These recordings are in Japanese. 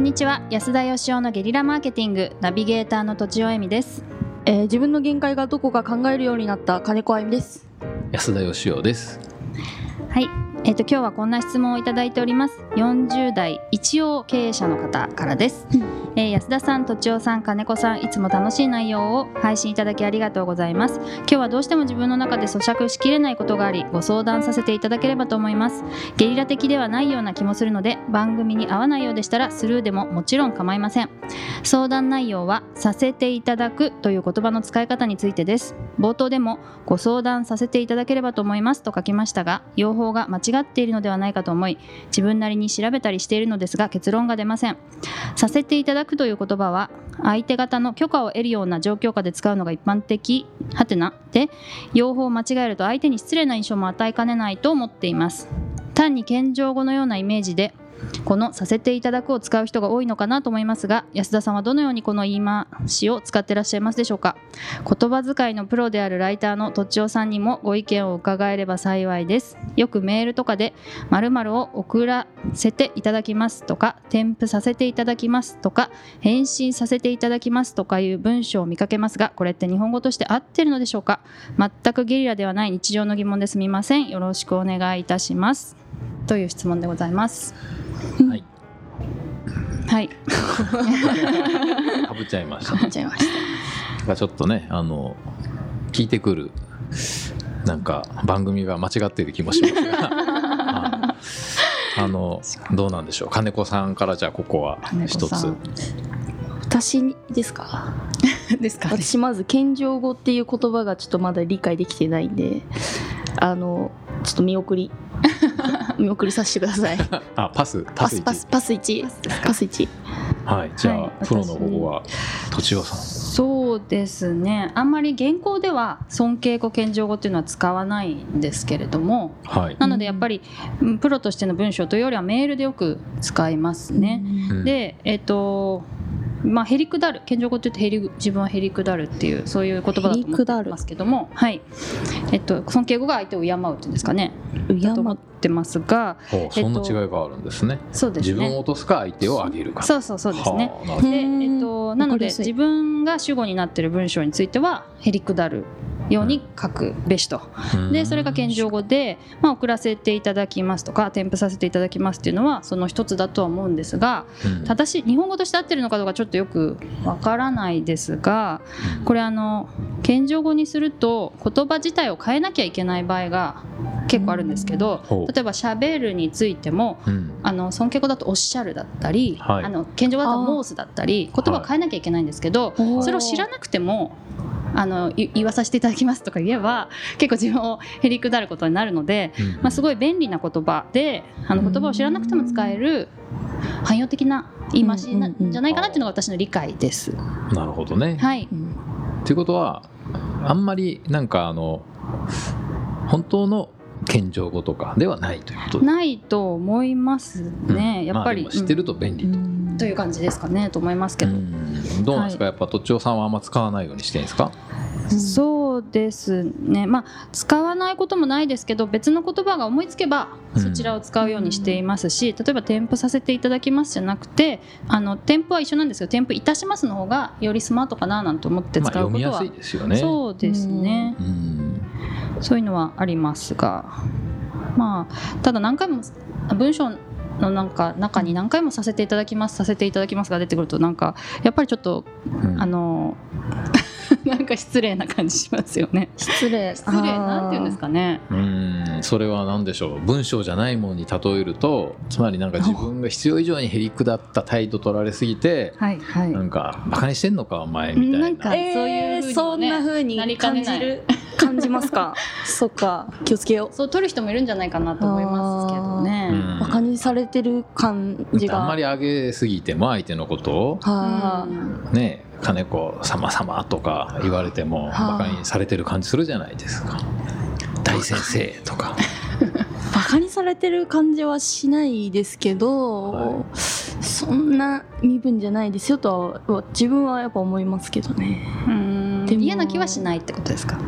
んにちは安田義雄のゲリラマーケティングナビゲーターの土地尾恵美ですえー自分の限界がどこか考えるようになった金子あゆみです。安田義雄です。はいえっ、と今日はこんな質問をいただいております40代一応経営者の方からです、えー安田さん、とちおさん、金子さんいつも楽しい内容を配信いただきありがとうございます。今日はどうしても自分の中で咀嚼しきれないことがありご相談させていただければと思います。ゲリラ的ではないような気もするので番組に合わないようでしたらスルーでももちろん構いません。相談内容はさせていただくという言葉の使い方についてです。冒頭でもご相談させていただければと思いますと書きましたが用法が間違っているのではないかと思い自分なりにに調べたりしているのですが結論が出ません。させていただくという言葉は相手方の許可を得るような状況下で使うのが一般的はてなで用法を間違えると相手に失礼な印象も与えかねないと思っています。単に謙譲語のようなイメージでこの「させていただく」を使う人が多いのかなと思いますが安田さんはどのようにこの言い回しを使ってらっしゃいますでしょうか？言葉遣いのプロであるライターのとちおさんにもご意見を伺えれば幸いです。よくメールとかで「〇〇を送らせていただきます」とか「添付させていただきます」とか「返信させていただきます」とかいう文章を見かけますがこれって日本語として合ってるのでしょうか？全くゲリラではない日常の疑問ですみません。よろしくお願いいたします。という質問でございますはい。はいかぶっちゃいました。かっちゃいましがちょっとね、あの聞いてくるなんか番組が間違っている気もしますが、はいあのどうなんでしょう。金子さんからじゃあここは一つ。私ですか？ですか私まず謙譲語っていう言葉がちょっとまだ理解できてないんであのちょっと見送り見送りさせてください あパスパス一パスパスパス1パス1はい。じゃあ、はいプロのここはとちおさん。そうですねあんまり原稿では尊敬語謙譲語っていうのは使わないんですけれどもはい。なのでやっぱりうんプロとしての文章というよりはメールでよく使いますね。うんでえっ、とまあ、へりくだる。謙譲語って言ってへり自分はへりくだるっていうそういう言葉だと思ってますけども、はい。えっと、尊敬語が相手を敬うっていうんですかね。敬だと思ってますがほうそんな違いがあるんですね。そうですね。自分を落とすか相手を上げるか。そうそうそうですね。で、うんえっと、なので自分が主語になっている文章についてはへりくだるように書くべしと。でそれが謙譲語で、まあ、送らせていただきますとか添付させていただきますっていうのはその一つだとは思うんですがうん。正しい日本語として合ってるのかどうかちょっとよくわからないですがこれあの謙譲語にすると言葉自体を変えなきゃいけない場合が結構あるんですけど例えば「しゃべる」についてもうん。あの尊敬語だと「おっしゃる」だったり、はい。あの謙譲語だと「申す」だったり言葉を変えなきゃいけないんですけど、はいそれを知らなくてもあのい言わさせていただきますとか言えば結構自分をへりくだることになるので、うん。まあ、すごい便利な言葉であの言葉を知らなくても使える汎用的な言い回しなうんじゃないかなっていうのが私の理解です。なるほどね。はい、うんということはあんまりなんかあの本当の謙譲語とかではないということ？でないと思いますね、うん。やっぱり、まあ知ってると便利と、うんという感じですかねと思いますけど。うんどうなんですか、やっぱとっちおさんはあんま使わないようにしてるんですか？そうですね、まあ、使わないこともないですけど別の言葉が思いつけばうん。そちらを使うようにしていますし、例えば添付させていただきますじゃなくてあの添付は一緒なんですけど添付いたしますの方がよりスマートかななんて思ってまあ使うことは、読みやすいですよね。そうですね、うん。そういうのはありますが。まあただ何回も文章のなんか中に何回もさせていただきますさせていただきますが出てくるとなんかやっぱりちょっとうん。あの なんか失礼な感じしますよね。失礼。失礼なんて言うんですかね。うん。それは何でしょう？文章じゃないものに例えるとつまりなんか自分が必要以上にへりくだった態度取られすぎてはいはい。なんかバカにしてんのかお前みたいな。なんかそういうそんな風になりかねない。感じる？感じますか？そっか気をつけよう。そう取る人もいるんじゃないかなと思いますバカにされてる感じが。あんまり上げすぎても相手のことをはうんね金子様様とか言われてもはあバカにされてる感じするじゃないですか。大先生とか。あバカにされてる感じはしないですけど、はそんな身分じゃないですよとは自分はやっぱ思いますけどね。うん。でも嫌な気はしないってことですか？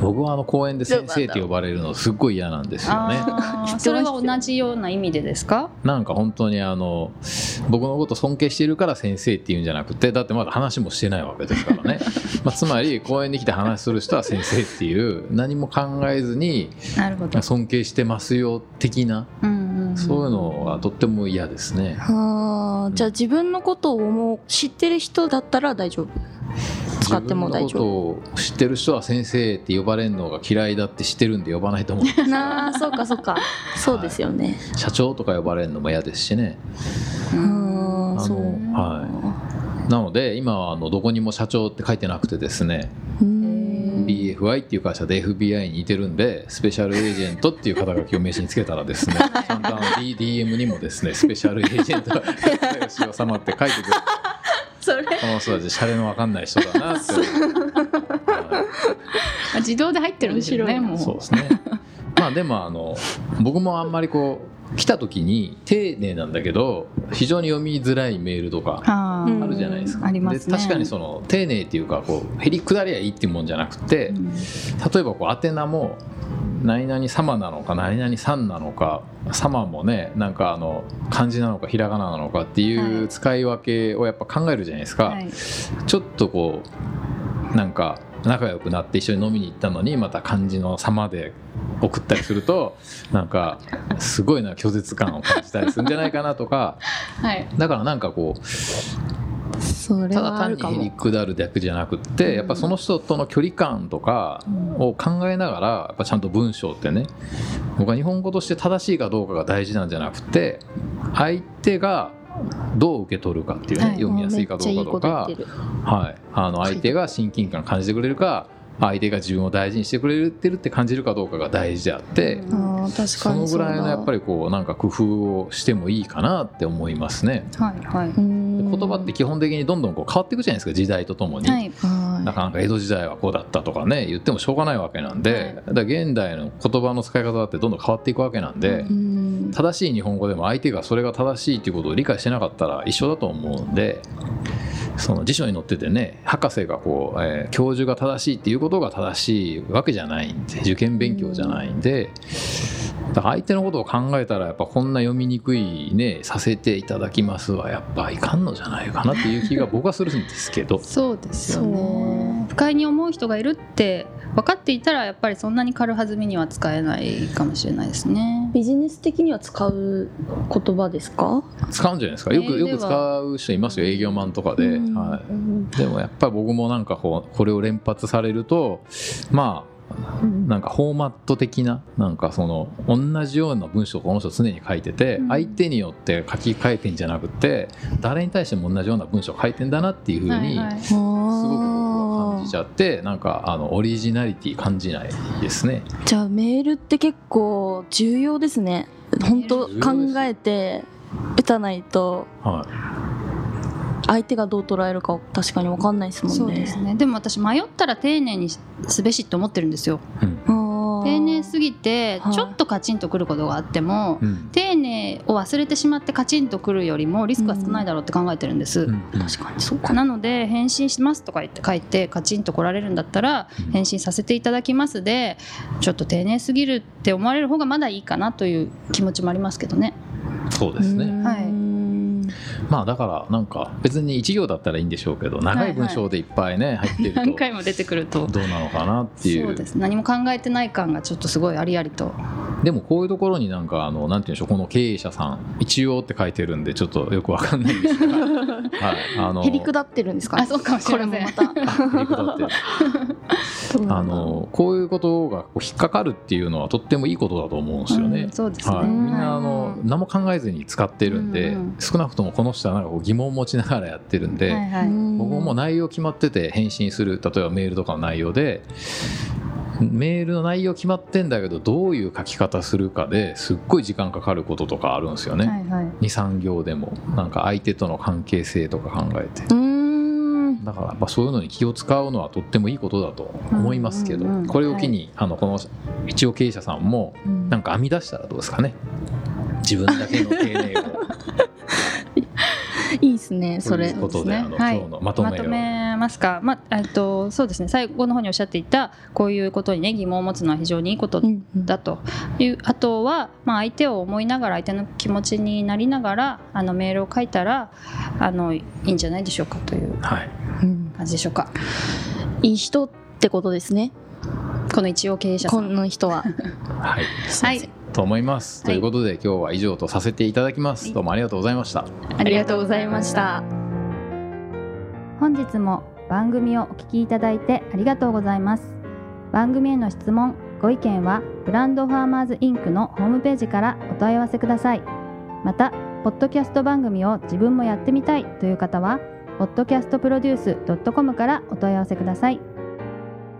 僕はあの公園で先生って呼ばれるのすっごい嫌なんですよね。それは同じような意味でですか？なんか本当にあの僕のこと尊敬しているから先生っていうんじゃなくてだってまだ話もしてないわけですからね、まあ、つまり公園に来て話する人は先生っていう何も考えずになるほど、尊敬してますよ的なうんうんん。そういうのはとっても嫌ですね。あーじゃあ自分のことをもう知ってる人だったら大丈夫？使っても大丈のことを知ってる人は先生って呼ばれるのが嫌いだって知ってるんで呼ばないと思う夫な あそうかそうか。そうですよね、社長とか呼ばれるのも嫌ですしね。うーんそうはい。なので今はあのどこにも社長って書いてなくてですね。BFI っていう会社で FBI に似てるんでスペシャルエージェントっていう肩書きを名刺につけたらですね ちゃんとあの D- DM にもですねスペシャルエージェント吉尾様って書いてくるそれ。この人たちシャレの分かんない人だなって、はあ自動で入ってるんですよねもう。いそうですね。まあでもあの僕もあんまりこう来た時に丁寧なんだけど非常に読みづらいメールとかあるじゃないですか、ありますね。で確かにその丁寧っていうかこうへりくだりゃいいっていうもんじゃなくて、うん。例えばこう宛名も何々様なのか何々さんなのか様もねなんかあの漢字なのかひらがななのかっていはうい。使い分けをやっぱ考えるじゃないですか、はい。ちょっとこうなんか仲良くなって一緒に飲みに行ったのにまた漢字の様で送ったりすると なんかすごいな拒絶感を感じたりするんじゃないかなとか。はい。だからなんかこうそれただ単にへりくだるだけじゃなくってやっぱその人との距離感とかを考えながらやっぱちゃんと文章ってね僕は日本語として正しいかどうかが大事なんじゃなくて相手がどう受け取るかっていうね、はい読みやすいかどうかとか。はい、あの相手が親近感感じてくれるか相手が自分を大事にしてくれてるって感じるかどうかが大事であって、うん。あー確そのぐかにそうだ。らいのやっぱりこうなんか工夫をしてもいいかなって思いますね。はいはい。言言葉って基本的にどんどんこう変わっていくじゃないですか時代とともに。はいなかなか江戸時代はこうだったとかね言ってもしょうがないわけなんで、だから現代の言葉の使い方だってどんどん変わっていくわけなんで、うん正しい日本語でも相手がそれが正しいということを理解してなかったら一緒だと思うんでその辞書に載っててね博士がこう、えー教授が正しいっていうことが正しいわけじゃないんで受験勉強じゃないんで。だから相手のことを考えたらやっぱこんな読みにくいねさせていただきますはやっぱいかんのじゃないかなっていう気が僕はするんですけど そうですよね不快に思う人がいるって分かっていたらやっぱりそんなに軽はずみには使えないかもしれないですね。ビジネス的には使う言葉ですか？使うんじゃないですか。よくよく使う人いますよ。営業マンとかで、うん。はい、でもやっぱり僕もなんかこうこれを連発されるとまあなんかフォーマット的ななんかその同じような文章をこの人常に書いててうん。相手によって書き換えてんじゃなくて誰に対しても同じような文章を書いてんだなっていうふうにすごくじちゃってなんかあのオリジナリティ感じないですね。じゃあメールって結構重要ですね。本当考えて打たないと。はい。相手がどう捉えるか確かに分かんないですもんね。そうですね。でも私迷ったら丁寧にすべしって思ってるんですよ。うん。丁寧すぎてはい。ちょっとカチンとくることがあってもうん。丁寧を忘れてしまってカチンとくるよりもリスクが少ないだろうって考えてるんです、うん確かに。そうか。なので返信しますとか言って書いてカチンと来られるんだったらうん返信させていただきますでちょっと丁寧すぎるって思われる方がまだいいかなという気持ちもありますけどね。そうですね。はいまあだからなんか別に一行だったらいいんでしょうけど長い文章でいっぱいね入ってると何回も出てくると。どうなのかなっていう。そうです何も考えてない感がちょっとすごいありありと。でもこういうところになんかあのなんていうんでしょうこの経営者さん一応って書いてるんでちょっとよくわかんないんですが はいあのへりくだってるんですか？あそうかもしれませんこれもまた。へりくだ。ってるあのこういうことが引っかかるっていうのはとってもいいことだと思うんですよね。うん。そうですね、はい、みんなあうのん何も考えずに使ってるんで、うんうん少なくともこの人はなんかこう疑問を持ちながらやってるんで、はいはい。僕も内容決まってて返信する例えばメールとかの内容でメールの内容決まってんだけどどういう書き方するかですっごい時間かかることとかあるんですよね、はいはい。23行でも。なんか相手との関係性とか考えて。だからやっぱそういうのに気を使うのはとってもいいことだと思いますけど、うんうんうん。これを機に、あのこの一応経営者さんもうん。なんか編み出したらどうですかね。自分だけの丁寧を。いいですね。それであのはい。今日のまとめを。まとめますか、まあ、えっとそうですね。最後の方におっしゃっていたこういうことにね疑問を持つのは非常にいいことうんうん。だというあとは、まあ、相手を思いながら相手の気持ちになりながらあのメールを書いたらあのいいんじゃないでしょうかというはい。うん感じでしょうか。いい人ってことですね。この一応経営者さこんの人は。はい。はいと思います、はい。ということで今日は以上とさせていただきます、どうもありがとうございました。ありがとうございました。本日も番組をお聞きいただいてありがとうございます。番組への質問ご意見はブランドファーマーズインクのホームページからお問い合わせください。またポッドキャスト番組を自分もやってみたいという方は podcastproduce.com からお問い合わせください。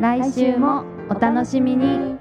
来週もお楽しみに